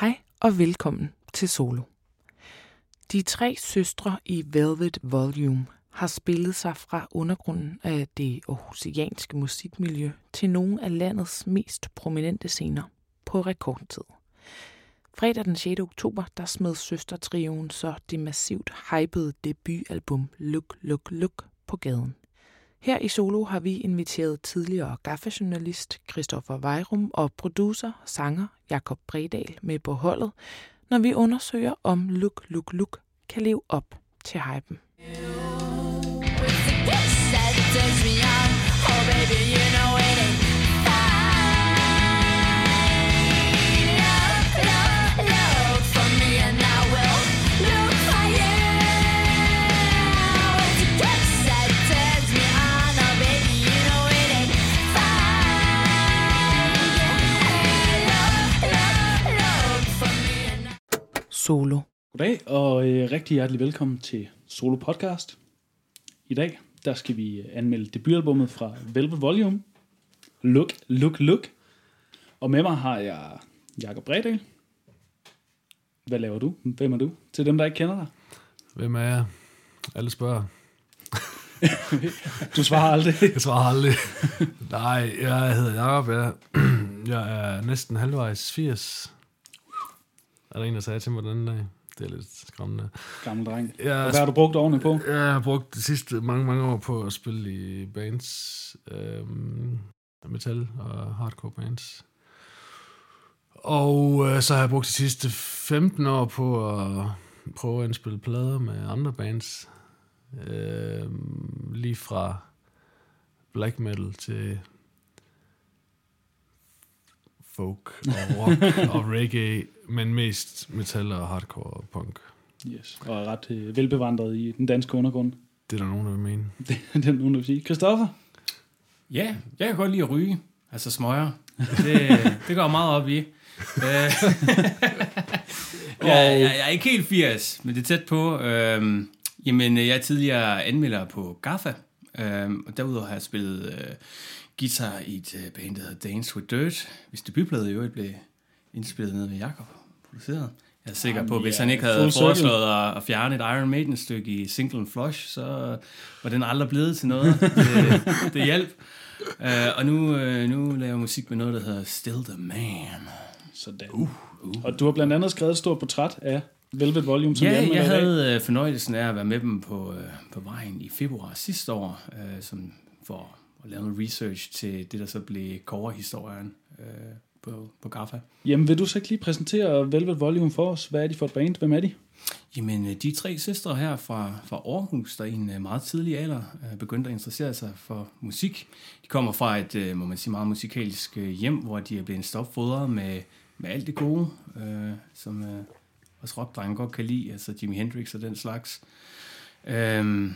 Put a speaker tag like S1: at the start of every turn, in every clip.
S1: Hej og velkommen til Solo. De tre søstre i Velvet Volume har spillet sig fra undergrunden af det aarhusianske musikmiljø til nogle af landets mest prominente scener på rekordtid. Fredag den 6. oktober, der smed søstertrioen så det massivt hypede debutalbum Look, Look, Look på gaden. Her i Solo har vi inviteret tidligere gaffejournalist Christoffer Vejrum og producer, sanger Jakob Bredal med på holdet, når vi undersøger, om Look, Look, Look kan leve op til hypen. Solo.
S2: Goddag og øh, rigtig hjertelig velkommen til Solo Podcast. I dag der skal vi øh, anmelde debutalbummet fra Velvet Volume. Look, look, look. Og med mig har jeg Jakob Bredal. Hvad laver du? Hvem er du? Til dem, der ikke kender dig.
S3: Hvem er jeg? Alle spørger.
S2: Du svarer aldrig.
S3: Jeg svarer aldrig. Nej, jeg hedder Jacob. Jeg, jeg er næsten halvvejs 80. Er der en, der sagde til mig den anden dag? Det er lidt skræmmende.
S2: Gammel dreng.
S3: Jeg,
S2: Og hvad har du brugt årene på?
S3: jeg har brugt de sidste mange, mange år på at spille i bands. Øhm, metal og hardcore bands. Og øh, så har jeg brugt de sidste 15 år på at prøve at indspille plader med andre bands. Øhm, lige fra black metal til folk og rock og reggae, men mest metal og hardcore og punk.
S2: Yes. Og er ret øh, velbevandret i den danske undergrund.
S3: Det er der nogen, der vil mene.
S2: Det er den, nogen der vil sige. Christoffer?
S4: Ja, jeg kan godt lide at ryge. Altså smøger. Det, det går meget op i. Øh, jeg, jeg, jeg er ikke helt 80, men det er tæt på. Øhm, jamen, jeg er tidligere anmelder på GAFFA. Øhm, og derudover har jeg spillet øh, guitar i et øh, band, der hedder Dance with Dirt. Hvis debutplade i øvrigt blev indspillet ved Jakob produceret. Jeg er sikker
S2: Jamen,
S4: på, hvis
S2: ja,
S4: han ikke havde foreslået at, at fjerne et Iron Maiden-stykke i Single and Flush, så var den aldrig blevet til noget. Det, det hjalp. Uh, og nu, uh, nu laver jeg musik med noget, der hedder Still the Man.
S2: Sådan. Uh, uh. Og du har blandt andet skrevet et stort portræt af Velvet Volume, som
S4: Ja, jeg
S2: dag.
S4: havde uh, fornøjelsen af at være med dem på, uh, på vejen i februar sidste år, uh, som for at lave noget research til det, der så blev coverhistorien uh, på, på GAFFA.
S2: Jamen, vil du så ikke lige præsentere Velvet Volume for os? Hvad er de for et band? Hvem er de?
S4: Jamen, øh, de tre søstre her fra, fra Aarhus, der i en øh, meget tidlig alder øh, begyndte at interessere sig for musik. De kommer fra et, må man sige, meget musikalsk hjem, hvor de er blevet stopfodret med, med alt det gode, øh, som øh, også rockdrenge godt kan lide, altså Jimi Hendrix og den slags. Øhm,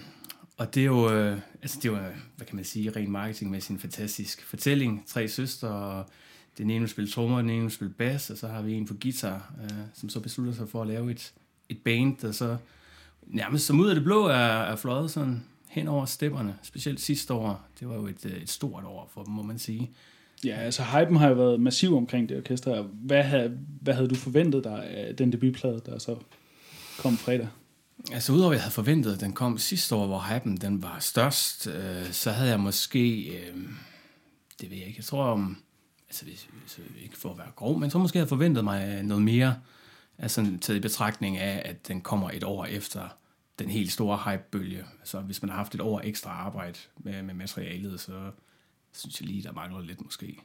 S4: og det er jo, øh, altså det er jo, hvad kan man sige, ren marketing med sin fantastisk fortælling. Tre søstre, og den ene vil spille trommer, den ene vil spille bass, og så har vi en på guitar, øh, som så beslutter sig for at lave et, et band, der så nærmest som ud af det blå er, er fløjet sådan hen over stepperne, specielt sidste år. Det var jo et, øh, et stort år for dem, må man sige.
S2: Ja, altså hypen har jo været massiv omkring det orkester. Hvad havde, hvad havde du forventet dig af den debutplade, der så kom fredag?
S4: Altså udover at jeg havde forventet, at den kom sidste år, hvor hypen den var størst, øh, så havde jeg måske, øh, det ved jeg ikke, jeg tror om, altså hvis, hvis ikke for at være grov, men så måske havde forventet mig øh, noget mere, altså taget i betragtning af, at den kommer et år efter den helt store hypebølge. Så hvis man har haft et år ekstra arbejde med, med materialet, så synes jeg lige, der mangler lidt måske.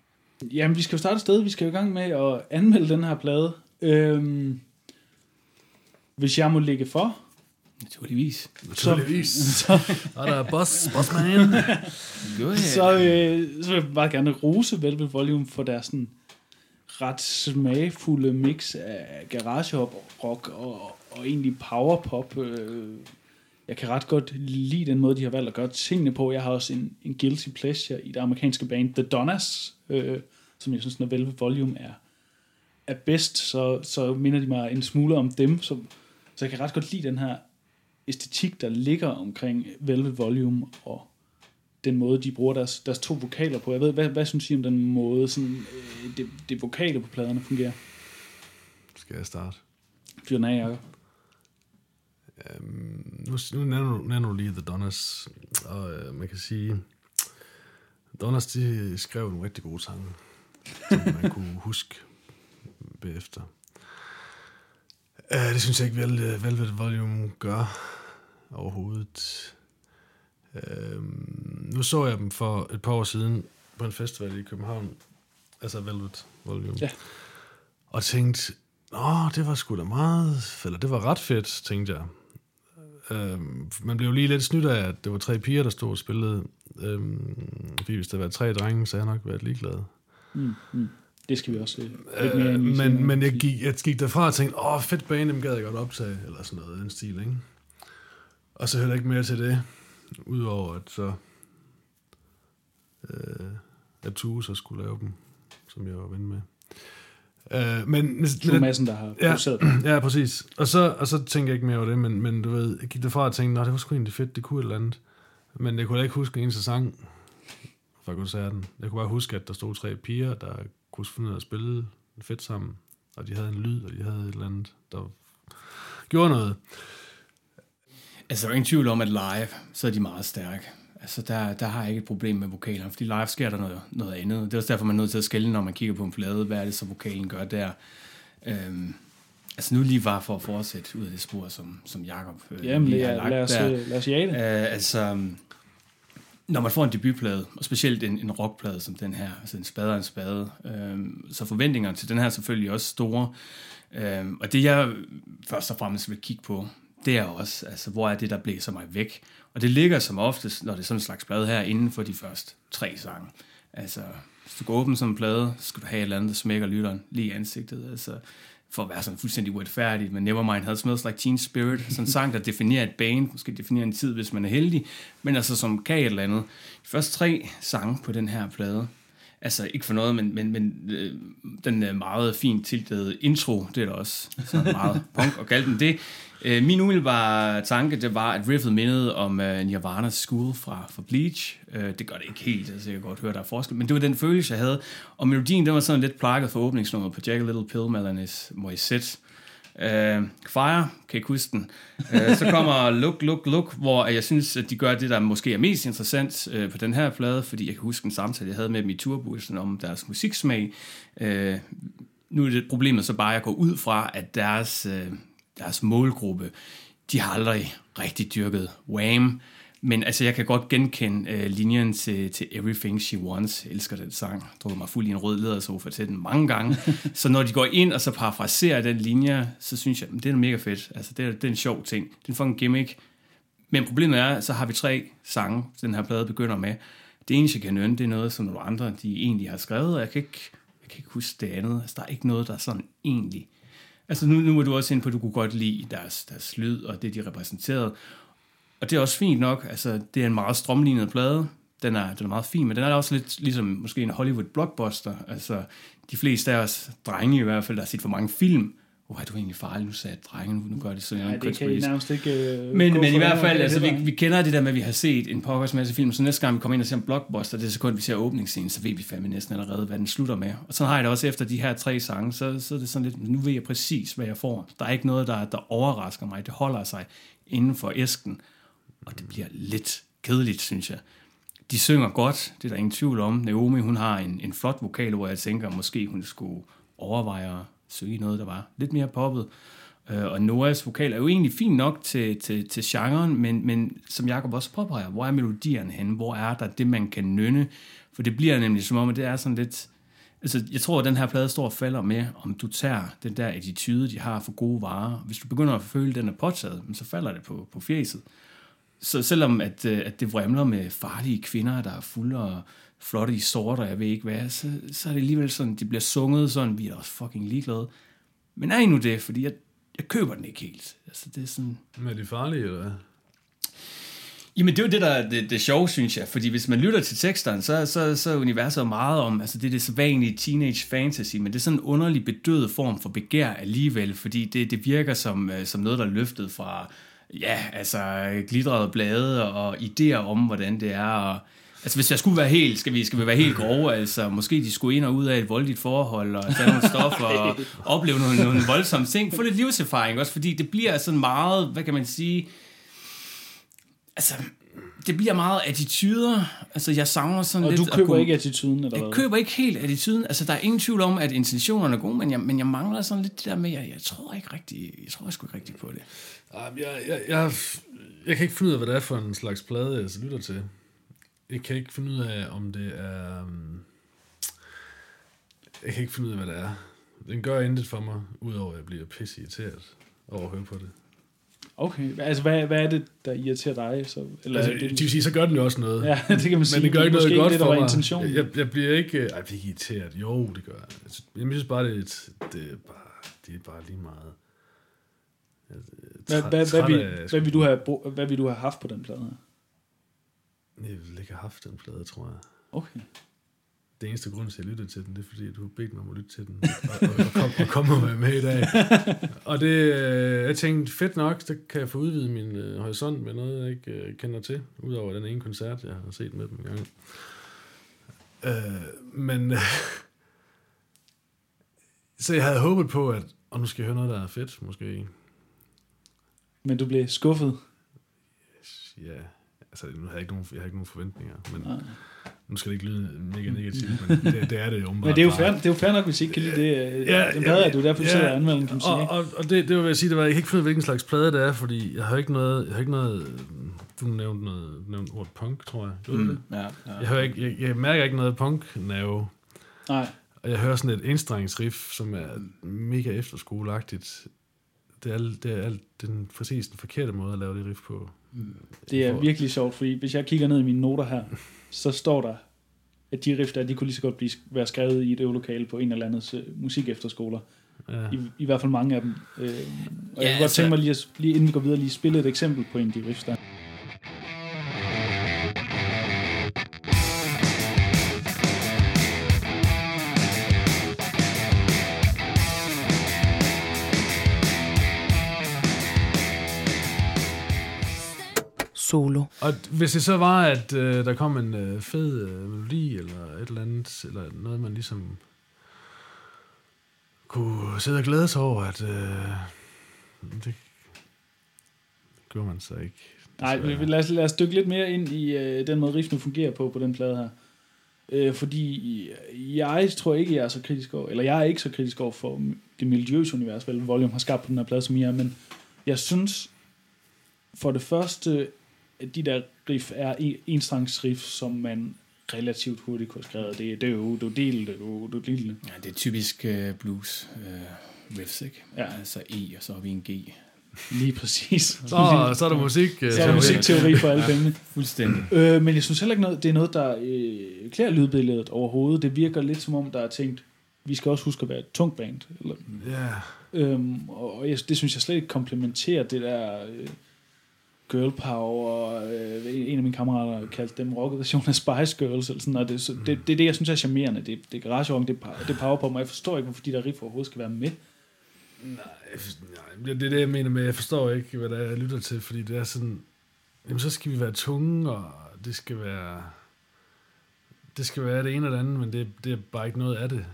S2: Jamen, vi skal jo starte et sted. Vi skal jo i gang med at anmelde den her plade. Øhm, hvis jeg må lægge for,
S4: Naturligvis.
S3: Naturligvis.
S2: så,
S3: Og der er boss, bossman.
S4: Good.
S2: så, øh, så vil jeg bare gerne rose Velvet Volume for deres sådan ret smagfulde mix af garage rock og, og egentlig powerpop. Øh, jeg kan ret godt lide den måde, de har valgt at gøre tingene på. Jeg har også en, en guilty pleasure i det amerikanske band The Donnas, øh, som jeg synes, når Velvet Volume er, er bedst, så, så minder de mig en smule om dem. Så, så jeg kan ret godt lide den her æstetik, der ligger omkring Velvet Volume og den måde, de bruger deres, deres to vokaler på. Jeg ved, hvad, hvad synes I om den måde, sådan, øh, det, det vokale på pladerne fungerer?
S3: skal jeg starte?
S2: Fyr den af, Jacob.
S3: Øhm, nu, nu nævner, nævner du lige The Donners, og øh, man kan sige, Donners, de skrev en rigtig god sang, som man kunne huske bagefter. Uh, det synes jeg ikke, Vel, Velvet Volume gør overhovedet. Uh, nu så jeg dem for et par år siden på en festival i København, altså Velvet Volume,
S2: Ja.
S3: og tænkte, åh, det var sgu da meget, eller det var ret fedt, tænkte jeg. Øhm, man blev lige lidt snydt af, at det var tre piger, der stod og spillede. Øhm, fordi hvis der var tre drenge, så havde jeg nok været ligeglad.
S2: Mm, mm. Det skal vi også øh, lidt mere
S3: Øh,
S2: senere.
S3: men, men jeg gik, jeg gik derfra og tænkte, åh, fedt bane, dem gad jeg godt optage, eller sådan noget, den stil, ikke? Og så heller ikke mere til det, udover at så, øh, at Tue så skulle lave dem, som jeg var ven med. Øh, men,
S2: Tue Madsen, der har
S3: Ja.
S2: produceret den.
S3: Ja, præcis. Og så, og så tænkte jeg ikke mere over det, men, men du ved, jeg gik derfra og tænkte, nej, det var sgu egentlig fedt, det kunne et eller andet. Men jeg kunne da ikke huske en eneste sang fra koncerten. Jeg kunne bare huske, at der stod tre piger, der kunne finde ud af at spille fedt sammen. Og de havde en lyd, og de havde et eller andet, der gjorde noget.
S4: Altså, der er ingen tvivl om, at live, så er de meget stærke. Altså, der, der har jeg ikke et problem med vokalerne, fordi live sker der noget, noget andet. Det er også derfor, man er nødt til at skælde, når man kigger på en plade. Hvad er det så, vokalen gør der? Øhm, altså, nu lige bare for at fortsætte ud af det spor, som, som Jacob øh,
S2: Jamen,
S4: lige har lagt
S2: lad, os,
S4: der.
S2: lad os jage det.
S4: Øh, altså, når man får en debutplade, og specielt en, en rockplade som den her, altså en spade og en spade, øh, så forventningerne til den her er selvfølgelig også store. Øh, og det jeg først og fremmest vil kigge på, det er også, altså, hvor er det, der blæser mig væk. Og det ligger som oftest, når det er sådan en slags plade her, inden for de første tre sange. Altså, hvis du går åbne sådan en plade, så skal du have et eller andet, der smækker lytteren lige i ansigtet. Altså, for at være sådan fuldstændig uretfærdigt, men Nevermind havde Smells Like Teen Spirit, sådan en sang, der definerer et band, måske definerer en tid, hvis man er heldig, men altså som kan et eller andet. De første tre sange på den her plade, altså ikke for noget, men, men, men øh, den øh, meget fint tiltede intro, det er da også så meget punk og den det. Øh, min umiddelbare tanke, det var, at riffet mindede om øh, Nirvana's School fra, fra Bleach. Øh, det gør det ikke helt, altså jeg kan godt høre, der er forskel, men det var den følelse, jeg havde. Og melodien, den var sådan lidt plakket for åbningsnummeret på Jack a Little Pill med Alanis Morissette. Øh, Fire, kan ikke huske den. Øh, så kommer Look, Look, Look, hvor jeg synes, at de gør det, der måske er mest interessant øh, på den her plade, fordi jeg kan huske en samtale, jeg havde med dem i turbussen om deres musiksmag. Øh, nu er det problemet så bare, at jeg går ud fra, at deres, øh, deres målgruppe, de har aldrig rigtig dyrket Wham, men altså, jeg kan godt genkende øh, linjen til, til Everything She Wants. Jeg elsker den sang. Drukket mig fuld i en rød ledersofa til den mange gange. så når de går ind og så parafraserer den linje, så synes jeg, det er mega fedt. Altså, det er, det er en sjov ting. Det er en fucking gimmick. Men problemet er, så har vi tre sange, den her plade begynder med. Det eneste, jeg kan nynne, det er noget, som nogle andre de egentlig har skrevet, og jeg kan ikke, jeg kan ikke huske det andet. Altså, der er ikke noget, der er sådan egentlig... Altså, nu, nu er du også inde på, at du kunne godt lide deres, deres lyd, og det, de repræsenterede. Og det er også fint nok. Altså, det er en meget strømlignet plade. Den er, den er meget fin, men den er også lidt ligesom måske en Hollywood blockbuster. Altså, de fleste af os, drenge i hvert fald, der har set for mange film. Hvor er du egentlig farlig, nu sagde jeg drenge, nu, nu gør det sådan en
S2: det kan I nærmest ikke øh,
S4: men, men i hvert fald, altså, vi, vi kender det der med, at vi har set en pokkers masse film, så næste gang vi kommer ind og ser en blockbuster, det sekund, vi ser åbningsscenen, så ved vi fandme næsten allerede, hvad den slutter med. Og så har jeg det også efter de her tre sange, så, så er det sådan lidt, nu ved jeg præcis, hvad jeg får. Der er ikke noget, der, der overrasker mig. Det holder sig inden for æsken, og det bliver lidt kedeligt, synes jeg. De synger godt, det er der ingen tvivl om. Naomi, hun har en, en flot vokal, hvor jeg tænker, måske hun skulle overveje at søge noget, der var lidt mere poppet. Øh, og Noahs vokal er jo egentlig fin nok til, til, til genren, men, men som Jacob også påpeger, hvor er melodierne henne? Hvor er der det, man kan nynne? For det bliver nemlig som om, at det er sådan lidt... Altså, jeg tror, at den her plade står og falder med, om du tager den der attitude, de har for gode varer. Hvis du begynder at føle, at den er påtaget, så falder det på, på fjeset. Så selvom at, øh, at det vrimler med farlige kvinder, der er fulde og flotte i sort, og jeg ved ikke hvad, så, så er det alligevel sådan, de bliver sunget sådan, vi er da også fucking ligeglade. Men er I nu det? Fordi jeg, jeg køber den ikke helt. Altså, det er sådan...
S3: Men er de farlige, eller hvad?
S4: Jamen, det er jo det, der er det, det sjove, synes jeg. Fordi hvis man lytter til teksterne, så, så, så er universet meget om, altså det er det sædvanlige teenage fantasy, men det er sådan en underlig bedøvet form for begær alligevel, fordi det, det virker som, øh, som noget, der er løftet fra, ja, altså glidrede blade og idéer om, hvordan det er, og Altså hvis jeg skulle være helt, skal vi, skal vi være helt grove, altså måske de skulle ind og ud af et voldeligt forhold, og tage nogle stoffer, og opleve nogle, nogle voldsomme ting, få lidt livserfaring også, fordi det bliver sådan meget, hvad kan man sige, altså det bliver meget attityder. Altså, jeg savner sådan
S2: og
S4: lidt...
S2: du køber
S4: kunne,
S2: ikke attituden, eller
S4: Jeg
S2: hvad?
S4: køber ikke helt attituden. Altså, der er ingen tvivl om, at intentionerne er gode, men jeg, men jeg mangler sådan lidt det der med, jeg, jeg tror ikke rigtig, jeg tror sgu ikke rigtig på det.
S3: Jeg, jeg, jeg, jeg kan ikke finde ud af, hvad det er for en slags plade, jeg så lytter til. Jeg kan ikke finde ud af, om det er... um, Jeg kan ikke finde ud af, hvad det er. Den gør intet for mig, udover at jeg bliver pisse irriteret over at høre på det.
S2: Okay, altså hvad, hvad er det, der irriterer dig? Så, eller,
S3: Altså, det vil sige, så gør den jo også noget.
S2: ja, det kan man sige.
S3: Men det gør ikke noget godt
S2: det,
S3: for mig.
S2: intentionen.
S3: Jeg, jeg bliver ikke... Ej, jeg bliver ikke irriteret. Jo, det gør jeg. Altså, Jeg synes bare, det er, et, det er, bare, det er bare lige meget. Jeg,
S2: Hvad, hvad, hvad, vil, hvad, vil du have, hvad vil du have haft på den plade her?
S3: Jeg vil ikke have haft den plade, tror jeg.
S2: Okay.
S3: Det eneste grund til, at jeg lytter til den, det er fordi, du har bedt mig om at lytte til den, og, og, og, kom, og med, med i dag. Og det, øh, jeg tænkte, fedt nok, så kan jeg få udvidet min øh, horisont med noget, jeg ikke øh, kender til, udover den ene koncert, jeg har set med dem en gang. Øh, men, øh, så jeg havde håbet på, at, og nu skal jeg høre noget, der er fedt, måske.
S2: Men du blev skuffet?
S3: Ja, altså, nu har jeg ikke nogen, jeg har ikke nogen forventninger, men
S2: Nej.
S3: nu skal det ikke lyde mega negativt, men det, det er det jo
S2: Men det er jo fair, det er jo fair nok, hvis I ikke kan lide det. øh,
S3: Ja,
S2: den plade
S3: ja,
S2: er du derfor
S3: ja.
S2: sidder og anmelder kan man sige.
S3: Og, og, og det, det vil jeg sige, det var, jeg kan ikke finde hvilken slags plade det er, fordi jeg har ikke noget, jeg har ikke noget, du nævnte noget, nævnte ordet punk, tror jeg. Mm. Det?
S4: Ja, ja.
S3: Jeg, hører ikke, jeg, jeg, mærker ikke noget punk nerve
S2: Nej,
S3: og jeg hører sådan et enstrengsriff, som er mega efterskoleagtigt. Det er, det er alt den, præcis den forkerte måde at lave det riff på.
S2: det er
S3: For-
S2: virkelig sjovt, fordi hvis jeg kigger ned i mine noter her, så står der, at de riff der, de kunne lige så godt blive, være skrevet i et øvelokale på en eller anden øh, musikefterskoler.
S3: Ja.
S2: I, I hvert fald mange af dem. Øh, og
S4: Ja,
S2: jeg kunne godt
S4: altså-
S2: tænke mig lige, at, lige inden vi går videre, lige spille et eksempel på en af de riffs der.
S1: Solo.
S3: Og hvis det så var, at øh, der kom en øh, fed øh, melodi, eller et eller andet, eller noget, man ligesom kunne sidde og glæde sig over, at øh, det gjorde man så ikke.
S2: Nej, lad os, lad os dykke lidt mere ind i øh, den måde, riffene fungerer på, på den plade her. Øh, fordi jeg tror ikke, jeg er så kritisk over, eller jeg er ikke så kritisk over for det miljøs univers, vel, Volume har skabt på den her plade, som I er, men jeg synes, for det første, de der riff er en- enstrengsriff, som man relativt hurtigt kunne skrevet. Det, det er jo, du del, det du, du del.
S4: ja, det er typisk uh, blues uh, riffs, ikke?
S2: Ja.
S4: Altså E, og så har vi en G.
S2: Lige præcis.
S3: Så, så er der musik. Øh,
S2: Så er der musikteori for alle pengene.
S4: Fuldstændig.
S2: Øh, men jeg synes heller ikke, noget, det er noget, der øh, klæder lydbilledet overhovedet. Det virker lidt som om, der er tænkt, vi skal også huske at være et tungt band. Eller,
S3: Ja,
S2: øhm, og jeg, det synes jeg slet ikke komplementerer det der øh, girl power. Og, øh, en af mine kammerater kaldte dem rockversion af Spice Girls. Eller sådan, og det, så, det, det, er det, jeg synes er charmerende. Det, det er garage rock, det, det er power på mig. Jeg forstår ikke, hvorfor de der riff overhovedet skal være med.
S3: Nej, nej, det er det, jeg mener med, jeg forstår ikke, hvad det er, jeg lytter til, fordi det er sådan, jamen så skal vi være tunge, og det skal være, det skal være det ene og det andet, men det, det er bare ikke noget af det.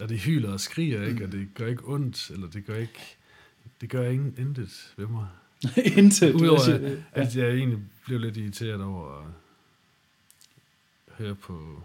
S3: Og det hyler og skriger ikke, og det gør ikke ondt, eller det gør ikke, det gør ingen intet ved mig.
S2: Intet.
S3: Udover
S2: Jeg
S3: at,
S2: siger,
S3: at jeg egentlig blev lidt irriteret over at høre på,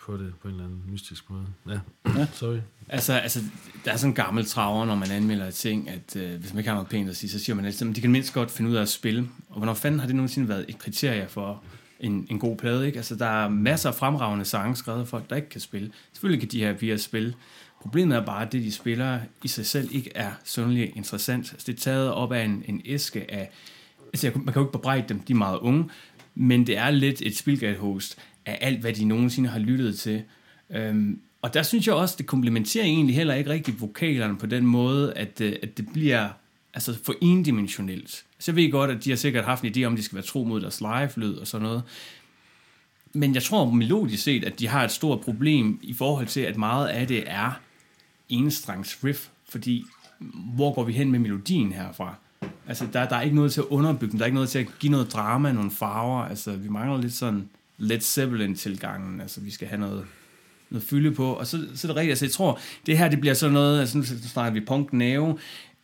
S3: på det på en eller anden mystisk måde. Ja,
S2: Ja.
S3: sorry.
S4: Altså, altså, der er sådan en gammel traver, når man anmelder ting, at øh, hvis man ikke har noget pænt at sige, så siger man altid, at de kan mindst godt finde ud af at spille. Og hvornår fanden har det nogensinde været et kriterie for en, en god plade, ikke? Altså, der er masser af fremragende sange skrevet af folk, der ikke kan spille. Selvfølgelig kan de her piger spille. Problemet er bare, at det, de spiller i sig selv, ikke er synderligt interessant. Altså, det er taget op af en, en æske af... Altså, jeg, man kan jo ikke bebrejde dem, de er meget unge, men det er lidt et spilgathost af alt, hvad de nogensinde har lyttet til. Øhm, og der synes jeg også, det komplementerer egentlig heller ikke rigtig vokalerne på den måde, at, øh, at det bliver altså for endimensionelt. Så jeg ved godt, at de har sikkert haft en idé om, at de skal være tro mod deres live-lyd og sådan noget. Men jeg tror melodisk set, at de har et stort problem i forhold til, at meget af det er enstrengs riff, fordi hvor går vi hen med melodien herfra? Altså, der, der er ikke noget til at underbygge den, der er ikke noget til at give noget drama, nogle farver. Altså, vi mangler lidt sådan Led Zeppelin-tilgangen. Altså, vi skal have noget, noget fylde på. Og så, så er det rigtigt, altså jeg tror, det her det bliver sådan noget, altså nu snakker vi punk næve,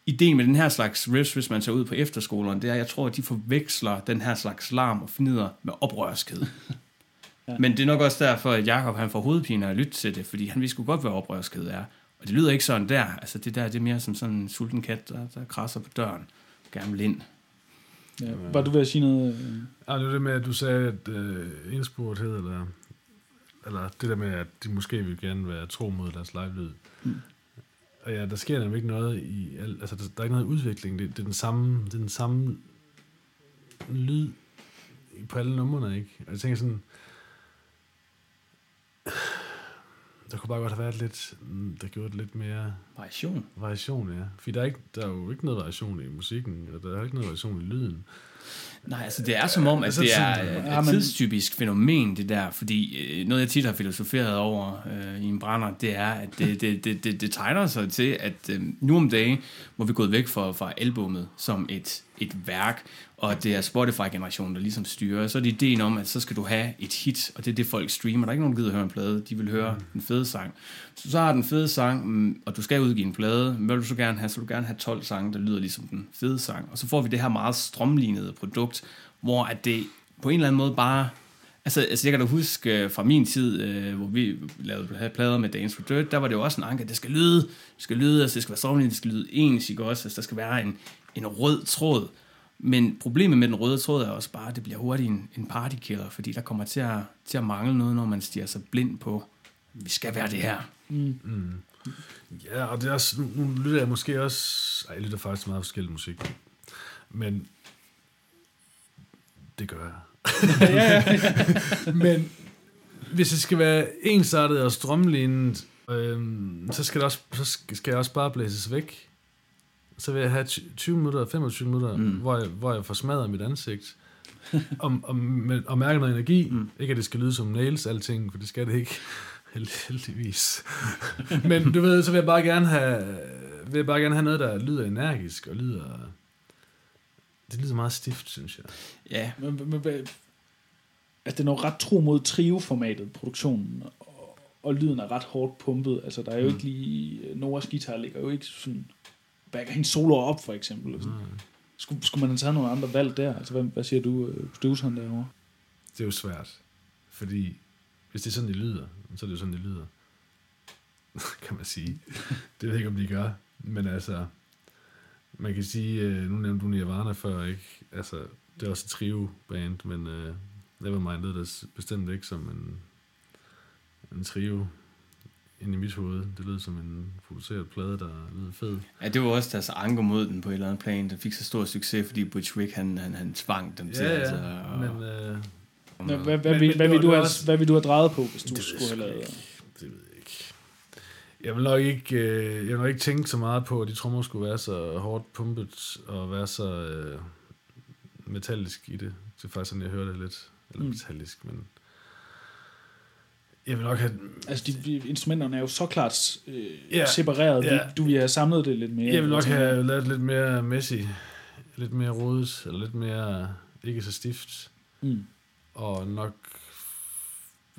S4: ideen med den her slags riffs, hvis man tager ud på efterskolerne, det er, at jeg tror, at de forveksler den her slags larm og fnider med oprørskhed. ja. Men det er nok også derfor, at Jacob han får hovedpine at lytte til det, fordi han vidste godt, hvad oprørskhed er. Og det lyder ikke sådan der. Altså det der, det er mere som sådan en sulten kat, der, der krasser på døren. Gerne vil ind.
S2: Ja, var du ved at sige noget?
S3: Ja, det var det med, at du sagde, at øh, indspurthed, eller, eller det der med, at de måske vil gerne være tro mod deres live-lyd. Mm. Og ja, der sker nemlig ikke noget i... Altså, der, der er ikke noget udvikling. Det, det, er den samme, det er den samme lyd på alle numrene, ikke? Og jeg tænker sådan... Der kunne bare godt have været lidt... Der gjorde det lidt mere...
S4: Variation.
S3: Variation, ja. Fordi der er, ikke, der er jo ikke noget variation i musikken, og der er ikke noget variation i lyden.
S4: Nej, altså det er som om, at altså, det er et tidstypisk fænomen, det der, fordi øh, noget jeg tit har filosoferet over øh, i en brænder, det er, at det, det, det, det, det tegner sig til, at øh, nu om dagen, hvor vi er gået væk fra, fra albummet som et, et værk, og det er Spotify-generationen, der ligesom styrer, så er det ideen om, at så skal du have et hit, og det er det, folk streamer. Der er ikke nogen, der gider høre en plade, de vil høre mm. en fed sang. Så så har den fede sang, mm, og du skal udgive en plade, hvad vil du så gerne have? Så vil du gerne have 12 sange, der lyder ligesom den fede sang. Og så får vi det her meget strømlignede produkt, hvor at det på en eller anden måde bare Altså, altså jeg kan da huske øh, fra min tid, øh, hvor vi lavede plader med Dance for Dirt, der var det jo også en anke, det skal lyde, det skal lyde, altså det skal være strømlignet, det skal lyde ens, ikke også? Altså der skal være en, en rød tråd. Men problemet med den røde tråd er også bare, at det bliver hurtigt en, en partykiller, fordi der kommer til at, til at mangle noget, når man stiger sig blind på, vi skal være det her. Mm. Mm.
S3: Ja, og det er også, nu, nu lytter jeg måske også, ej, jeg lytter faktisk meget forskellig musik, men det gør jeg. ja, ja, ja. men hvis det skal være ensartet og strømlignet, øhm, så, skal det også, så skal jeg også bare blæses væk så vil jeg have 20 minutter, 25 minutter, mm. hvor, jeg, hvor jeg får smadret mit ansigt, og, og, og mærker noget energi. Mm. Ikke at det skal lyde som nails, alting, for det skal det ikke, heldigvis. Men du ved, så vil jeg bare gerne have, vil jeg bare gerne have noget, der lyder energisk, og lyder... Det lyder meget stift, synes jeg.
S2: Ja, men, men, men altså, det er noget ret tro mod trio-formatet, produktionen, og, og lyden er ret hårdt pumpet. Altså, der er jo mm. ikke lige... Noras guitar ligger jo ikke sådan backer hendes solo op, for eksempel. Mm. Skulle, skulle man have taget nogle andre valg der? Altså, hvad, hvad siger du, øh, produceren derovre?
S3: Det er jo svært, fordi hvis det er sådan, det lyder, så er det jo sådan, det lyder. kan man sige. det ved jeg ikke, om de gør. Men altså, man kan sige, øh, nu nævnte du Nirvana før, ikke? Altså, det er også et trio-band, men uh, Nevermind lød det bestemt ikke som en, en trio ind i mit hoved. Det lød som en produceret plade, der lød fed.
S4: Ja, det var også deres anker mod den på et eller andet plan. Den fik så stor succes, fordi Butch Vig, han, han, han tvang dem
S3: ja,
S4: til.
S3: Ja, altså, og, men... Øh,
S2: Nå, hvad, hvad, men, hvad, vil du have, også, hvad vil du have drejet på, hvis du det skulle have lavet det?
S3: Det ved jeg vil nok ikke, øh, jeg vil nok ikke tænke så meget på, at de trommer skulle være så hårdt pumpet og være så øh, metallisk i det. Det er faktisk sådan, jeg hører det lidt. Eller mm. metallisk, men jeg vil nok have...
S2: Altså, de, instrumenterne er jo så klart øh, ja, separeret. Ja. Du, du vil have samlet det lidt mere.
S3: Jeg vil nok have lavet lidt mere messy. Lidt mere rodet, eller lidt mere ikke så stift. Mm. Og nok...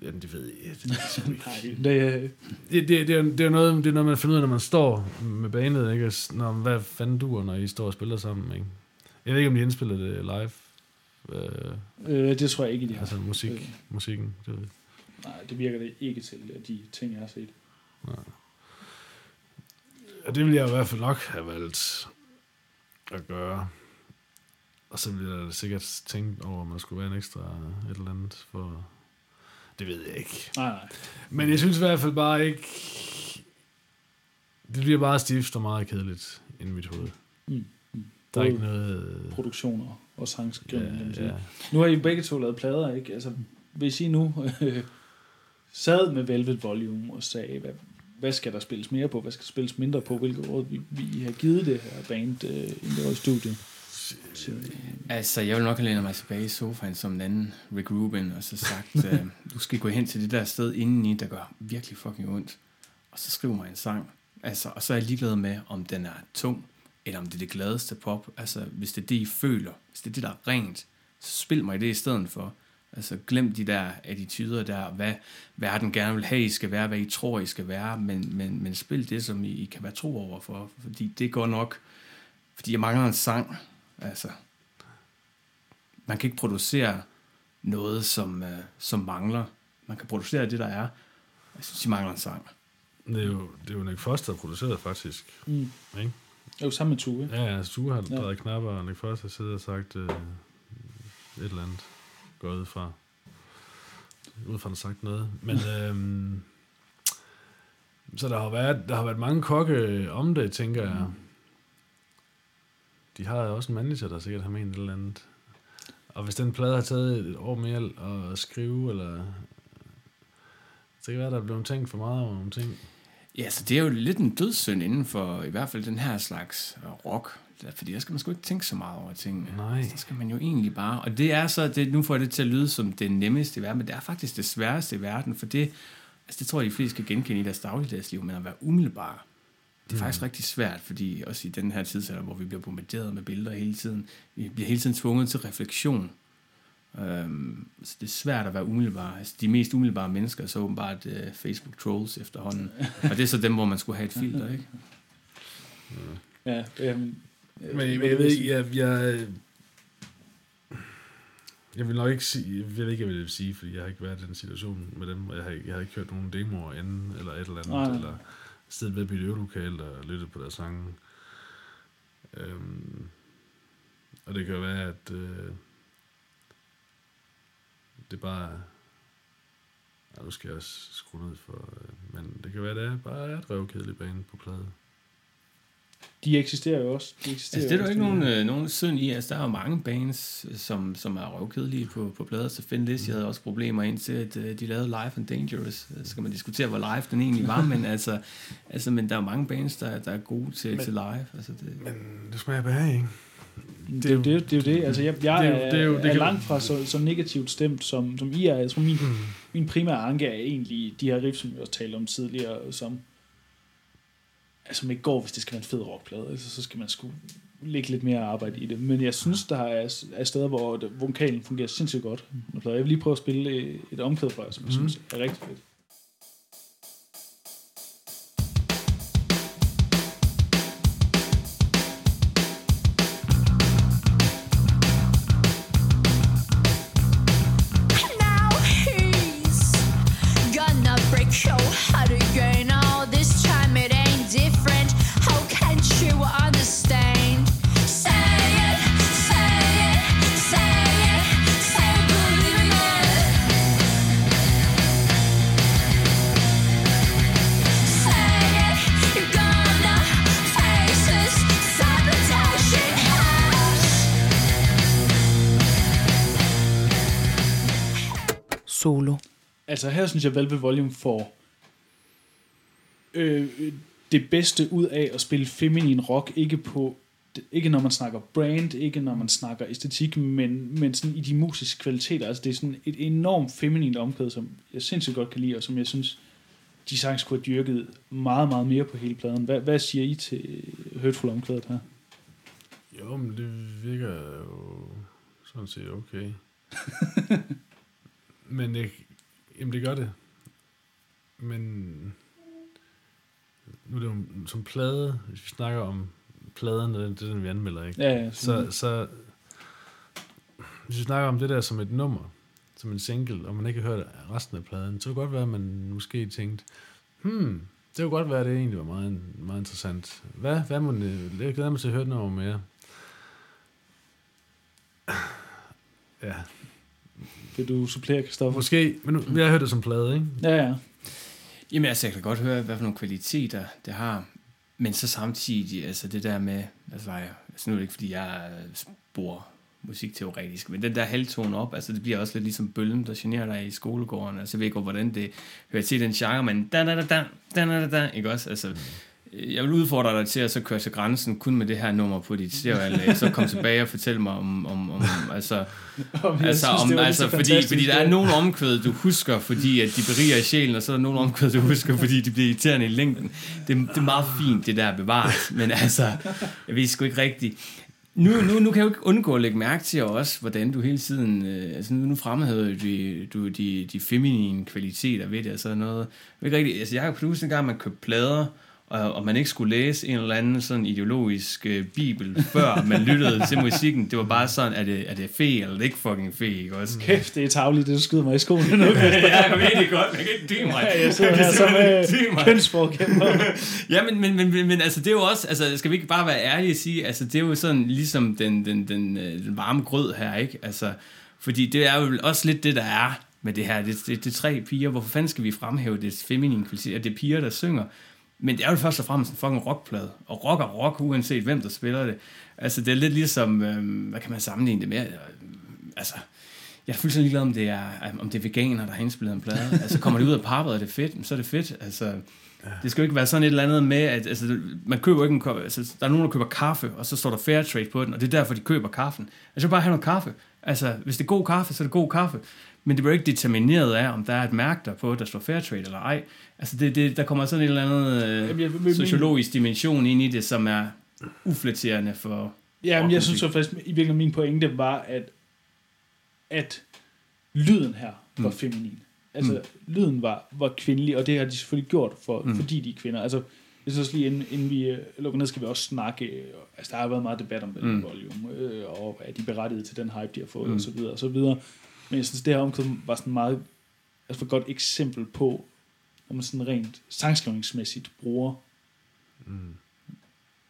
S3: Ja, det ved jeg det, Nej, det, det, det, det, er, det, er noget, det er noget, man finder ud af, når man står med banet, ikke? Når, hvad fanden duer, når I står og spiller sammen, ikke? Jeg ved ikke, om de indspiller det live.
S2: Øh, øh, det tror jeg ikke, de har.
S3: Altså musik, øh. musikken, det ved jeg.
S2: Nej, det virker det ikke til, at de ting, jeg har set. Nej.
S3: Ja, det ville jeg i hvert fald nok have valgt at gøre. Og så ville jeg sikkert tænke over, om man skulle være en ekstra et eller andet for... Det ved jeg ikke.
S2: Nej, nej.
S3: Men jeg synes i hvert fald bare ikke... Det bliver bare stift og meget kedeligt i mit hoved. Mm. Mm. Der er ikke noget...
S2: Produktioner og sangskrivning. Ja, ja. Nu har I begge to lavet plader, ikke? Altså, hvis I nu sad med Velvet Volume og sagde, hvad, hvad skal der spilles mere på, hvad skal der spilles mindre på, hvilket råd vi, vi har givet det her band uh, inden det var i studiet?
S4: Altså, jeg vil nok have lænet mig tilbage i sofaen som en anden Rick Rubin, og så sagt, uh, du skal gå hen til det der sted indeni, der gør virkelig fucking ondt, og så skriv mig en sang. Altså, og så er jeg ligeglad med, om den er tung, eller om det er det gladeste pop. Altså, hvis det er det, I føler, hvis det er det, der er rent, så spil mig det i stedet for. Altså, glem de der attityder der, hvad verden gerne vil have, I skal være, hvad I tror, I skal være, men, men, men spil det, som I, I kan være tro over for, fordi det går nok, fordi jeg mangler en sang, altså, man kan ikke producere noget, som, uh, som mangler. Man kan producere det, der er. Jeg synes, I mangler en sang.
S3: Det er jo, det er jo Nick Foster, der produceret faktisk.
S2: Mm.
S3: Ikke?
S2: Jo, sammen med Tue.
S3: Ja, ja, Stue har
S2: Ja.
S3: drejet knapper, og Nick Foster sidder og sagt øh, et eller andet. Går ud fra. Ud fra, han sagt noget. Men øhm, så der har været, der har været mange kokke om det, tænker jeg. De har også en manager, der sikkert har ment et eller andet. Og hvis den plade har taget et år mere at skrive, eller... Så kan det være, der er blevet tænkt for meget over nogle ting.
S4: Ja, så det er jo lidt en dødssynd inden for i hvert fald den her slags øh, rock. Fordi der skal man sgu ikke tænke så meget over tingene.
S3: Nej.
S4: Så skal man jo egentlig bare... Og det er så... Det, nu får jeg det til at lyde som det nemmeste i verden, men det er faktisk det sværeste i verden, for det... Altså det tror jeg, de fleste skal genkende i deres dagligdagsliv, men at være umiddelbar. Det er faktisk rigtig svært, fordi også i den her tidsalder, hvor vi bliver bombarderet med billeder hele tiden, vi bliver hele tiden tvunget til refleksion. Øhm, så det er svært at være umiddelbar. Altså, de mest umiddelbare mennesker er så åbenbart uh, Facebook trolls efterhånden. Og det er så dem, hvor man skulle have et filter, ikke?
S2: Ja, øhm,
S3: Men, men jeg ved ikke, jeg, jeg, jeg vil nok ikke sige, jeg ved ikke, hvad jeg vil sige, fordi jeg har ikke været i den situation med dem, og jeg har, ikke- jeg har ikke hørt nogen demoer inden, eller et eller andet,
S2: Nej, nej.
S3: eller siddet ved et øvelokale og lyttet på deres sange. Øhm, og det kan jo være, at øh, det bare Ja, nu skal jeg også skrue ned for... Øh, men det kan være, at det er bare er et røvkedeligt bane på plade.
S2: De eksisterer jo også. De eksisterer
S4: Altså, det er der jo ikke nogen, øh, nogen synd i. Altså, der er jo mange bands, øh, som, som er røvkedelige på, på plader. Så Finn Liz, jeg havde også problemer indtil, at øh, de lavede Live and Dangerous. Øh, Så kan man diskutere, hvor live den egentlig var, men altså, altså men der er jo mange bands, der, der er gode til,
S3: Men-
S4: til live. Altså, det,
S3: Men det smager behag, ikke?
S2: Det er jo det. det, er jo det. Altså, jeg, jeg
S3: Det er jo-
S2: er,
S3: det er jo- det
S2: er langt fra så, så negativt stemt, som, som I er. Jeg tror, min,
S3: Hmm.
S2: min primære anke er egentlig de her riff, som vi også talte om tidligere, som, som ikke går, hvis det skal være en fed rockplade. Altså, så skal man sgu lægge lidt mere arbejde i det. Men jeg synes, der er, er steder, hvor vokalen fungerer sindssygt godt. Jeg vil lige prøve at spille et, et omkvæd for jer, som jeg
S3: Mhm.
S2: synes er rigtig fedt.
S1: Solo.
S2: Altså her synes jeg, Velvet Volume får øh, øh, det bedste ud af at spille feminin rock, ikke på ikke når man snakker brand, ikke når man snakker æstetik, men, men sådan i de musiske kvaliteter. Altså det er sådan et enormt feminint omkvæd, som jeg sindssygt godt kan lide, og som jeg synes, de sagtens kunne have dyrket meget, meget mere på hele pladen. Hvad, hvad siger I til Hurtful omkvædet her?
S3: Jo, men det virker jo sådan set okay. men det, jamen det gør det. Men nu er det jo som plade, hvis vi snakker om pladen, det er det, den vi anmelder, ikke?
S2: Ja, ja,
S3: Så, så hvis vi snakker om det der som et nummer, som en single, og man ikke har hørt resten af pladen, så kan det godt være, at man måske tænkte, hmm, det kunne godt være, at det egentlig var meget, meget interessant. Hvad, hvad må det, jeg glæder mig til at høre noget mere. Ja,
S2: Vil du supplere, Kristoffer?
S3: måske, men nu, jeg har hørt det som plade, ikke?
S2: Ja, ja.
S4: Jamen altså, jeg kan godt høre, hvad for nogle kvaliteter det har. Men så samtidig, altså det der med, altså, jeg, altså nu er det ikke, fordi jeg spor musikteoretisk, men den der halvtone op, altså det bliver også lidt ligesom bølgen, der generer dig i skolegården. Altså jeg ved ikke, hvordan det hører til den genre, men da da da da da da da, ikke også? Altså, jeg vil udfordre dig til at så køre til grænsen kun med det her nummer på dit stereoanlæg, så kom tilbage og fortæl mig om, om, om altså,
S2: Om
S4: altså,
S2: synes,
S4: om, altså
S2: så
S4: fordi, fordi der er nogle omkvæd, du husker, fordi at de beriger sjælen, og så er der nogle omkvæd, du husker, fordi de bliver irriterende i længden. Det, det er meget fint, det der bevaret, men altså, jeg ved sgu ikke rigtigt. Nu, nu, nu kan jeg jo ikke undgå at lægge mærke til også, hvordan du hele tiden, øh, altså nu, nu fremhæver du, du de, de feminine kvaliteter ved det, sådan noget. Jeg ved ikke rigtigt, altså jeg har jo en gang, man købte plader, og, og man ikke skulle læse en eller anden sådan ideologisk øh, bibel, før man lyttede til musikken. Det var bare sådan, er det, er det fe, eller er det ikke fucking fe, ikke også?
S2: Kæft, det er tavligt, det du skyder mig i skoene nu.
S4: ja, jeg ved det godt, jeg kan ikke dele mig.
S2: jeg sidder her som øh, kønsforkæmper.
S4: Ja, men, men, men, men, men altså, det er jo også, altså, skal vi ikke bare være ærlige og sige, altså, det er jo sådan ligesom den, den, den, øh, den varme grød her, ikke? Altså, fordi det er jo også lidt det, der er med det her. Det, det, det er tre piger. Hvorfor fanden skal vi fremhæve det feminine kvalitet? At det er piger, der synger. Men det er jo først og fremmest en fucking rockplade. Og rock er rock, uanset hvem der spiller det. Altså, det er lidt ligesom, øhm, hvad kan man sammenligne det med? Øh, Altså, jeg er fuldstændig ligeglad, om det er, om det er veganer, der har indspillet en plade. altså, kommer det ud af pappet, og det er fedt, så er det fedt. Altså, det skal jo ikke være sådan et eller andet med, at altså, man køber ikke en kop, altså, der er nogen, der køber kaffe, og så står der fair trade på den, og det er derfor, de køber kaffen. Altså, bare have noget kaffe. Altså, hvis det er god kaffe, så er det god kaffe. Men det bliver ikke determineret af, om der er et mærke der på, der står fair trade eller ej. Altså, det, det, der kommer sådan et eller andet øh,
S2: Jamen, jeg- men-
S4: sociologisk dimension ind i det, som er uflatterende for...
S2: Ja, men jeg synes så faktisk, i virkeligheden min pointe var, at, at lyden her var
S4: Mm.
S2: feminin. Altså, mm. lyden var, var kvindelig, og det har de selvfølgelig gjort, for,
S4: Mm.
S2: fordi de er kvinder. Altså, jeg synes lige, inden, inden vi øh, lukker ned, skal vi også snakke, øh, altså der har været meget debat om den
S4: Mm.
S2: volume, øh, og er de berettiget til den hype, de har fået,
S4: mm.
S2: og så videre, og så videre. Men jeg synes, det her omkvæd var sådan meget, altså et godt eksempel på, når man sådan rent sangskrivningsmæssigt bruger
S3: Mm.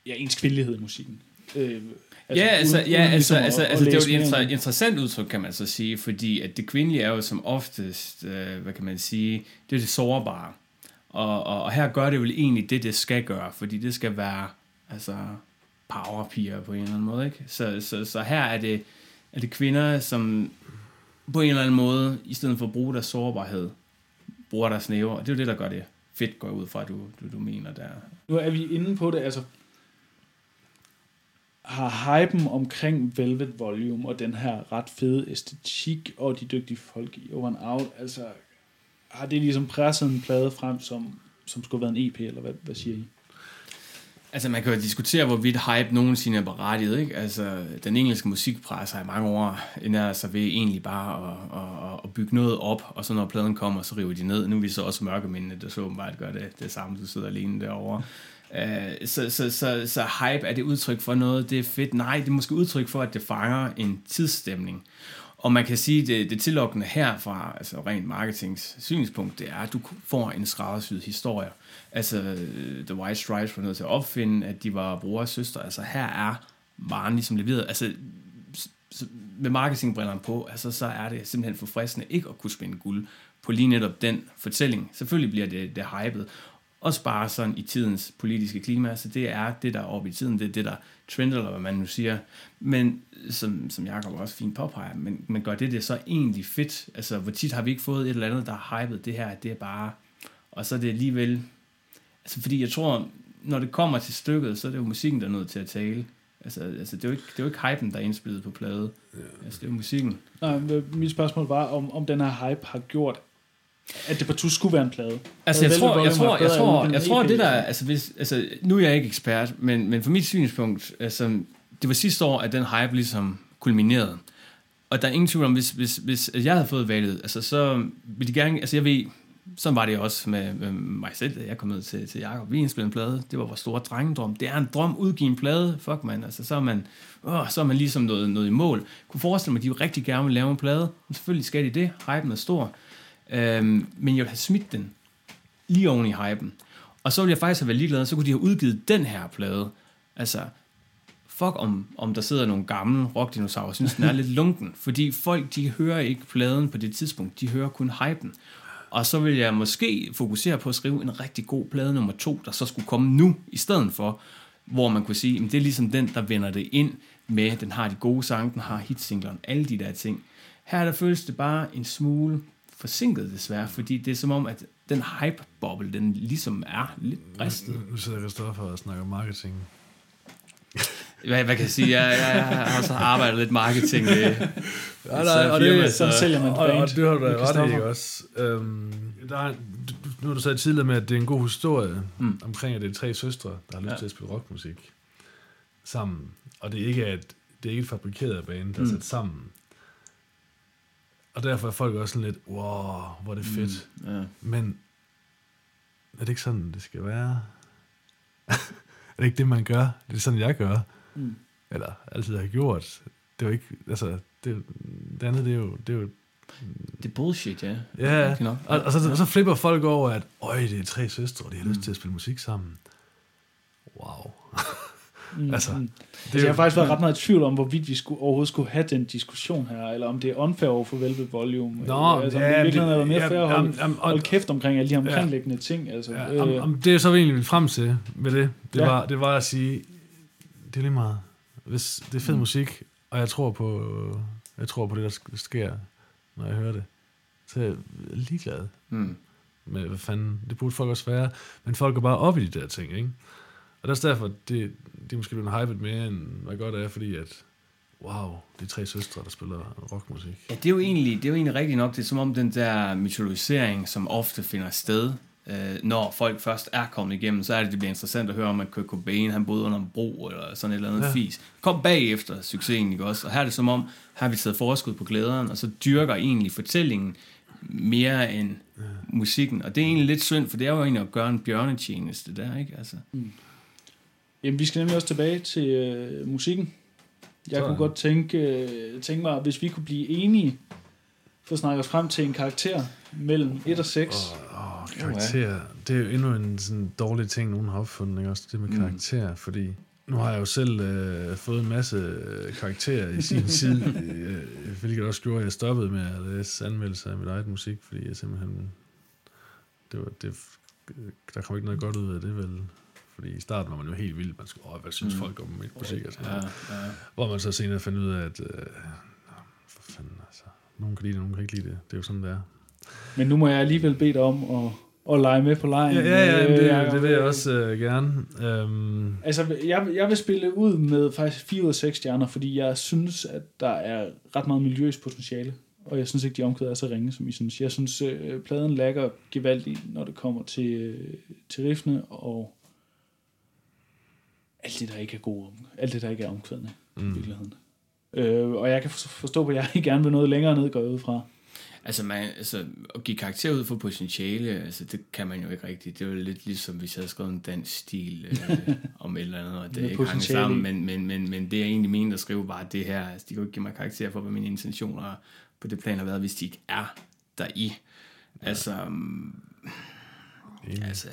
S2: ja, ens kvindelighed i musikken. Øh,
S4: Altså, ja, altså,
S2: uden-
S4: ja,
S2: uden
S4: altså,
S2: ligesom at-
S4: altså,
S2: at
S4: altså det er jo et inter- interessant udtryk, kan man så sige, fordi at det kvindelige er jo som oftest, øh, hvad kan man sige, det er det sårbare. Og, og, og her gør det vel egentlig det, det skal gøre, fordi det skal være altså, powerpiger på en eller anden måde. Ikke? Så, så, så her er det, er det kvinder, som på en eller anden måde, i stedet for at bruge deres sårbarhed, bruger deres næver. Og det er jo det, der gør det fedt, går ud fra, at du, du, du mener der.
S2: Nu er vi inde på det, altså har hypen omkring Velvet Volume og den her ret fede æstetik og de dygtige folk i Over and Out, altså har det ligesom presset en plade frem, som, som skulle være en EP, eller hvad, hvad siger I?
S4: Altså, man kan jo diskutere, hvorvidt hype nogensinde er berettiget, ikke? Altså, den engelske musikpres har i mange år ender sig ved egentlig bare at, at, at, bygge noget op, og så når pladen kommer, så river de ned. Nu er vi så også mørkemændene, der så åbenbart gør det, det samme, du sidder alene derovre. Uh, så, så, så, så hype, er det udtryk for noget, det er fedt? Nej, det er måske udtryk for, at det fanger en tidsstemning. Og man kan sige, det, det tillokkende her fra altså rent marketings synspunkt, det er, at du får en skræddersyet historie. Altså, øh, The White Stripes var nødt til at opfinde, at de var bror og søster. Altså, her er varen ligesom leveret. Altså, med marketingbrillerne på, altså, så er det simpelthen forfriskende ikke at kunne spænde guld på lige netop den fortælling. Selvfølgelig bliver det, det hypet. Også bare sådan i tidens politiske klima, så det er det, der er oppe i tiden, det er det, der trender, eller hvad man nu siger. Men som, som Jacob også fint påpeger, men, men gør det det så egentlig fedt? Altså, hvor tit har vi ikke fået et eller andet, der har hypet det her, det er bare... Og så er det alligevel... Altså, fordi jeg tror, når det kommer til stykket, så er det jo musikken, der er nødt til at tale. Altså, altså det, er jo ikke, det er jo ikke hypen, der er indspillet på plade. Ja. Altså, det er jo musikken.
S2: Nej, men mit spørgsmål var, om, om den her hype har gjort, at det partout skulle være en plade.
S4: Altså, jeg
S2: Velvet
S4: tror, jeg tror, jeg tror, jeg tror,
S2: EP.
S4: det der, altså, hvis, altså, nu er jeg ikke ekspert, men, men fra mit synspunkt, altså, det var sidste år, at den hype ligesom kulminerede. Og der er ingen tvivl om, hvis, hvis, hvis jeg havde fået valget, altså, så ville de gerne, altså, jeg ved, sådan var det også med, med mig selv, da jeg kom ned til, til Jacob. Vi indspillede en plade. Det var vores store drengedrøm. Det er en drøm, udgive en plade. Fuck, man. Altså, så er man, åh, så er man ligesom noget, noget i mål. Jeg kunne forestille mig, at de rigtig gerne vil lave en plade. Men selvfølgelig skal de det. Hypen er stor. Øhm, men jeg vil have smidt den lige oven i hypen. Og så ville jeg faktisk have været ligeglad, så kunne de have udgivet den her plade. Altså, fuck om, om der sidder nogle gamle rockdinosaurer, synes den er lidt lunken. Fordi folk, de hører ikke pladen på det tidspunkt, de hører kun hypen. Og så vil jeg måske fokusere på at skrive en rigtig god plade nummer to, der så skulle komme nu i stedet for, hvor man kunne sige, at det er ligesom den, der vender det ind med, den har de gode sange, den har hitsinglerne, alle de der ting. Her der føles det bare en smule forsinket desværre, fordi det er som om, at den hype-boble, den ligesom er lidt bristet.
S3: Nu sidder Christoffer og snakker marketing.
S4: Hvad, hvad kan jeg sige? Jeg, jeg, jeg har også arbejdet lidt marketing. Øh,
S3: Ja,
S4: så
S3: og,
S4: firma,
S3: det,
S2: Sådan
S4: så-
S2: sælger man et
S3: og, og det har du ret i, også? Øhm, der er, nu har du sagt tidligere med, at det er en god historie
S4: Mm.
S3: omkring, at det er tre søstre, der har lyst
S4: Ja.
S3: til at spille rockmusik sammen. Og det er ikke et, det er ikke et fabrikeret band, der er
S4: Mm.
S3: sat sammen. Og derfor er folk også sådan lidt, wow, hvor er det fedt. Mm.
S4: Ja.
S3: Men er det ikke sådan, det skal være? er det ikke det, man gør? Det er sådan, jeg gør.
S2: Mm.
S3: Eller altid har gjort. Det er jo ikke, altså, det, det andet, det er jo, det er jo
S4: Det er bullshit, ja.
S3: Ja,
S4: nok.
S3: og, og, så, og så flipper folk over, at øj, det er tre søstre, og de har lyst til at spille musik sammen. Wow.
S2: Mm,
S3: Altså,
S2: mm.
S3: Det
S2: Altså, jeg har faktisk været ret meget i tvivl om, hvorvidt vi skulle, overhovedet skulle have den diskussion her, eller om det er unfair over for Velvet Volume.
S3: Nå,
S2: altså, om
S3: ja,
S2: det virkelig havde været mere
S3: ja,
S2: fair at holde,
S3: jamen, og-
S2: holde kæft omkring alle de omkringliggende ting. Altså,
S3: Ja,
S2: øh,
S3: om, om det er så vi egentlig ville frem til med det, det,
S2: Ja.
S3: ja. var, det var at sige, det er lige meget. Hvis det er fed
S2: Mm.
S3: musik, og jeg tror på, jeg tror på det, der sk- sker, når jeg hører det, så er jeg ligeglad
S4: Mm.
S3: med, hvad fanden, det burde folk også være, men folk er bare op i de der ting, ikke? Og det er også derfor, det, det er måske blevet hypet mere, end hvad godt er, fordi at, wow, det er tre søstre, der spiller rockmusik.
S4: Ja, det er jo egentlig, det er jo egentlig rigtigt nok. Det er som om den der mytologisering, som ofte finder sted, øh, når folk først er kommet igennem, så er det, det bliver interessant at høre om, at Kurt Cobain, han boede under en bro, eller sådan et eller andet ja. Fis. Kom bagefter succesen, ikke også? Og her er det som om, har vi taget forskud på glæderen, og så dyrker egentlig fortællingen mere end ja. musikken. Og det er egentlig lidt synd, for det er jo egentlig at gøre en bjørnetjeneste der, ikke? Altså.
S2: Jamen, vi skal nemlig også tilbage til øh, musikken. Jeg
S3: Sådan.
S2: kunne godt tænke, øh, tænke mig, hvis vi kunne blive enige, for at snakke os frem til en karakter mellem 1 og 6.
S3: Åh, oh, karakter. Det er jo endnu en sådan dårlig ting, nogen har opfundet, ikke? også det med
S4: Mm.
S3: karakter, fordi nu har jeg jo selv øh, fået en masse øh, karakterer i sin tid, øh, hvilket også gjorde, at jeg stoppede med at læse anmeldelser af mit eget musik, fordi jeg simpelthen, det var, det, der kom ikke noget godt ud af det, vel? Fordi i starten var man jo helt vild, man skulle, åh, hvad synes
S4: Mm.
S3: folk om mit musik? Og sådan
S4: Ja, ja.
S3: Hvor man så senere fandt ud af, at, øh, for fanden, altså, nogen kan lide det, nogen kan ikke lide det. Det er jo sådan, det er.
S2: Men nu må jeg alligevel bede dig om at, at lege med på lejen.
S3: Ja, ja, ja
S2: øh,
S3: det,
S2: Jacob.
S3: det vil jeg også øh, gerne. Øhm,
S2: Altså, jeg, jeg vil spille ud med faktisk 4 ud af 6 stjerner, fordi jeg synes, at der er ret meget miljøs potentiale. Og jeg synes ikke, de omkvæder er så ringe, som I synes. Jeg synes, øh, pladen lægger gevaldigt, når det kommer til, øh, til riffene, og alt det, der ikke er gode, alt det, der ikke er omkvædende mm. i virkeligheden. Øh, og jeg kan for- forstå, at jeg gerne vil noget længere ned, går ud fra.
S4: Altså, man, altså, at give karakter ud for potentiale, altså, det kan man jo ikke rigtigt. Det er jo lidt ligesom, hvis jeg havde skrevet en dansk stil øh, om et eller andet, og det
S2: Med
S4: ikke hang sammen. Men, men, men, men det, jeg egentlig mente at skrive, var det her. Altså, de kan jo ikke give mig karakter for, hvad mine intentioner på det plan har været, hvis de ikke er der i. Altså, um, altså,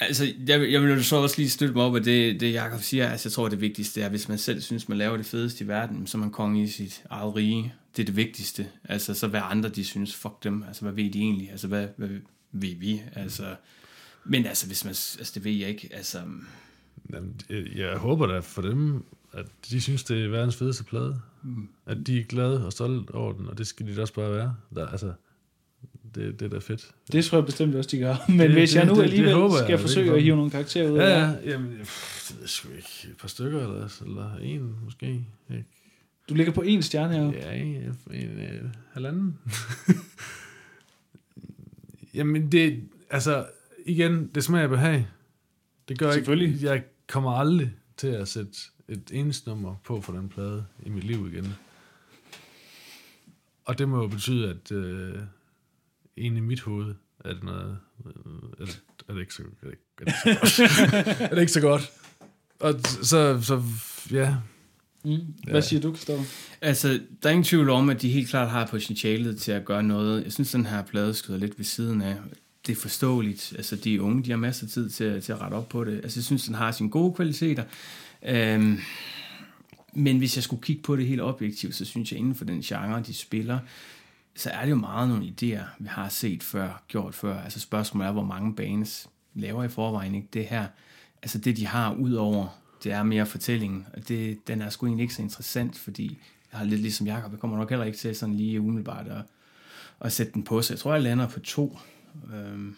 S4: altså jeg, vil- jeg vil jo så også lige støtte mig op af det, det Jacob siger. Altså, jeg tror, det vigtigste er, hvis man selv synes, man laver det fedeste i verden, så er man konge i sit eget rige. Det er det vigtigste. Altså, så hvad andre de synes, fuck dem. Altså, hvad ved de egentlig? Altså, hvad, hvad ved vi? Altså, men altså, hvis man, altså, det ved jeg ikke. Altså,
S3: Jamen, jeg, jeg håber da for dem, at de synes, det er verdens fedeste plade. Mm. At de er glade og stolte over den, og det skal de da også bare være. Der, altså, det, det er da fedt.
S2: Det tror jeg bestemt også, de gør. Men
S3: Det-
S2: hvis jeg
S3: det-
S2: nu
S3: det- det
S2: alligevel
S3: håber jeg
S2: skal
S3: virkelig
S2: forsøge
S3: for
S2: at hive nogle karakterer ud af
S3: Ja,
S2: det.
S3: ja. Jamen, pff, det jeg sgu ikke. Et par stykker, eller, eller en måske. Ikke?
S2: Du ligger på en stjerne her.
S3: Ja, en, en, en halvanden. Jamen, det, altså, igen, det smager behag. Det gør
S2: Selvfølgelig.
S3: ikke, jeg kommer aldrig til at sætte et eneste nummer på for den plade i mit liv igen. Og det må jo betyde, at øh, en i mit hoved er det noget, øh, er, det, er det ikke så, er det, er det ikke så godt. er det ikke så godt. Og så, så ja,
S2: Mm. Hvad
S3: Ja.
S2: siger du, Kristoffer?
S4: Altså, der er ingen tvivl om, at de helt klart har potentialet til at gøre noget. Jeg synes, den her plade skyder lidt ved siden af. Det er forståeligt. Altså, de unge, de har masser af tid til, til at rette op på det. Altså, jeg synes, den har sine gode kvaliteter. Øhm, men hvis jeg skulle kigge på det helt objektivt, så synes jeg, inden for den genre, de spiller, så er det jo meget nogle idéer, vi har set før, gjort før. Altså, spørgsmålet er, hvor mange bands laver i forvejen ikke det her. Altså, det, de har ud over det er mere fortællingen, og det, den er sgu egentlig ikke så interessant, fordi jeg har lidt ligesom Jacob, jeg kommer nok heller ikke til sådan lige umiddelbart at, at sætte den på, så jeg tror, jeg lander på to. Øhm,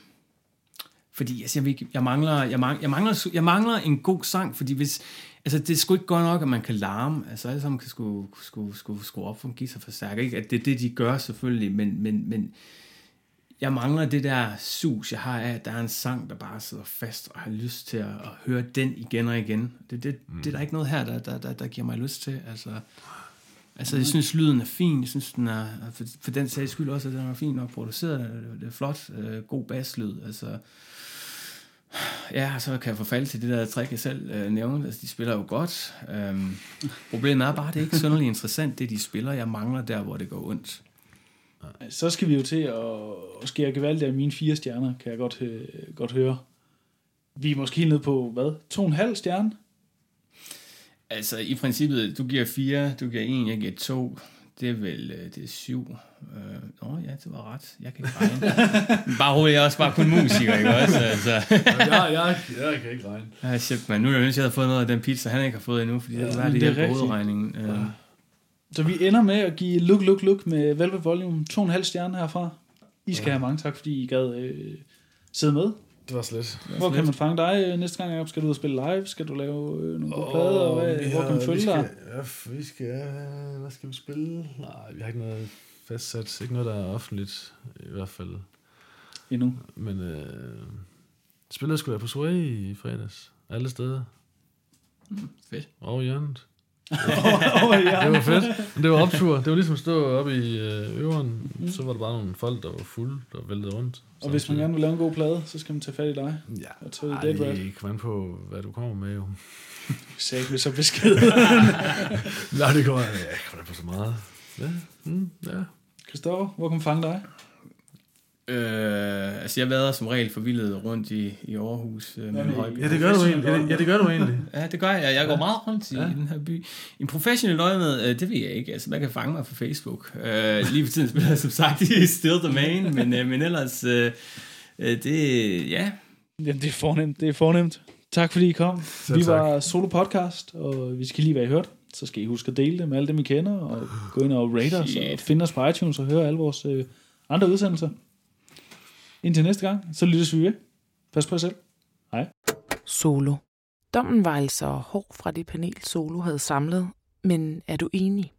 S4: fordi altså, jeg, jeg, mangler, jeg, mangler, jeg, mangler, jeg mangler en god sang, fordi hvis, altså, det er sgu ikke godt nok, at man kan larme. Altså alle sammen kan sgu, sgu, sgu, sgu op for en guitarforstærker. Ikke? At det er det, de gør selvfølgelig, men, men, men jeg mangler det der sus, jeg har af, at der er en sang, der bare sidder fast, og har lyst til at, at høre den igen og igen. Det, det, mm. det er der ikke noget her, der, der, der, der giver mig lyst til. Altså, altså jeg synes, lyden er fin. Jeg synes, den er, for, for den sags skyld også, at den er fint nok produceret. Det, det er flot. Øh, god basslyd. Altså, Ja, så kan jeg forfalde til det der trick, jeg selv øh, nævnte. Altså, de spiller jo godt. Øhm, problemet er bare, at det er ikke synderligt interessant, det de spiller. Jeg mangler der, hvor det går ondt.
S2: Så skal vi jo til at, skære gevaldigt af mine fire stjerner, kan jeg godt, øh, godt høre. Vi er måske helt nede på, hvad? To og en halv stjerne?
S4: Altså, i princippet, du giver fire, du giver en, jeg giver to. Det er vel, øh, det er syv. Øh, Nå ja, det var ret. Jeg kan ikke regne. bare roligt, jeg er også bare kun musiker, ikke også? Altså.
S3: jeg, jeg, jeg kan ikke regne.
S4: Ja, shit, man. Nu er jeg ønsket, at jeg havde fået noget af den pizza, han ikke har fået endnu, fordi det
S2: men
S4: det
S2: det er
S4: hjælper
S2: rigtigt.
S4: hovedregningen. Øh,
S2: Så vi ender med at give Look, Look, Look med Velvet Volume to og en halv stjerne herfra. I skal have mange tak, fordi I gad øh, sidde med.
S3: Det var slet.
S2: Hvor kan man fange dig øh, næste gang, Jacob? Skal du ud og spille live? Skal du lave øh, nogle gode plader? Og hvad, hvor kan man følge
S3: vi skal,
S2: dig?
S3: Ja, vi skal... Hvad skal vi spille? Nej, vi har ikke noget fastsat. Ikke noget, der er offentligt, i hvert fald.
S2: Endnu.
S3: Men øh, spillet skulle være på Sway i fredags. Alle steder.
S4: fedt.
S3: Over hjørnet.
S2: Ja.
S3: Det var fedt. Det var optur. Det var ligesom at stå oppe i øh, øveren. Så var der bare nogle folk, der var fulde, der væltede rundt.
S2: Og hvis man gerne vil lave en god plade, så skal man tage fat i dig.
S3: Ja,
S2: Og tage
S3: ej, det kommer an på, hvad du kommer med, jo.
S2: Sagde vi så besked.
S3: Nej, det kommer, ja, kommer på så meget. Ja, mm, ja.
S2: Christoffer, hvor kan man fange dig?
S4: Øh, altså, jeg vader som regel forvildet rundt i, i Aarhus øh, med en høj
S3: Ja, det gør du egentlig. Ja, det, ja, det gør du egentlig.
S4: Ja, det gør jeg. Jeg går meget rundt i, ja. i den her by. En professionel øje med, øh, det ved jeg ikke. Altså, man kan fange mig på Facebook. Øh, lige for tiden spiller jeg som sagt i Still the Main, men, øh, men ellers, øh, øh, det, ja.
S2: Jamen, det er fornemt. Det er fornemt. Tak fordi I kom.
S3: Selv
S2: vi
S3: tak.
S2: var Solo Podcast, og vi skal lige, hvad I hørte. Så skal I huske at dele det med alle dem, I kender, og gå ind og rate os, og finde os på iTunes og høre alle vores øh, andre udsendelser. Indtil næste gang, så lyttes vi ved. Pas på jer selv. Hej.
S1: Solo. Dommen var altså hård fra det panel, Solo havde samlet, men er du enig?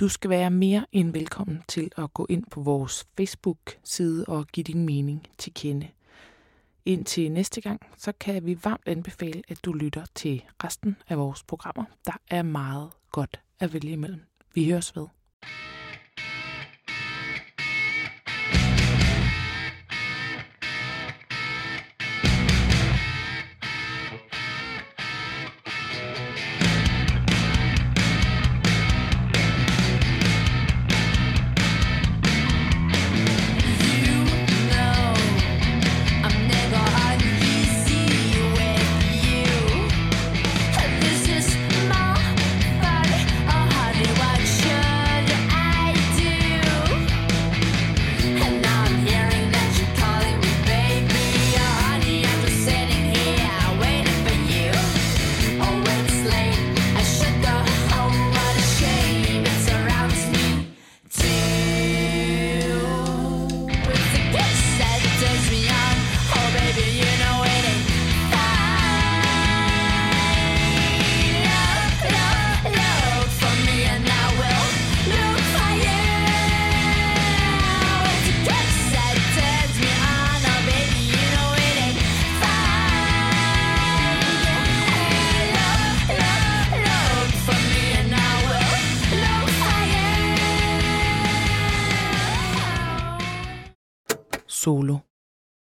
S1: Du skal være mere end velkommen til at gå ind på vores Facebook-side og give din mening til kende. Indtil næste gang, så kan vi varmt anbefale, at du lytter til resten af vores programmer. Der er meget godt at vælge imellem. Vi høres ved.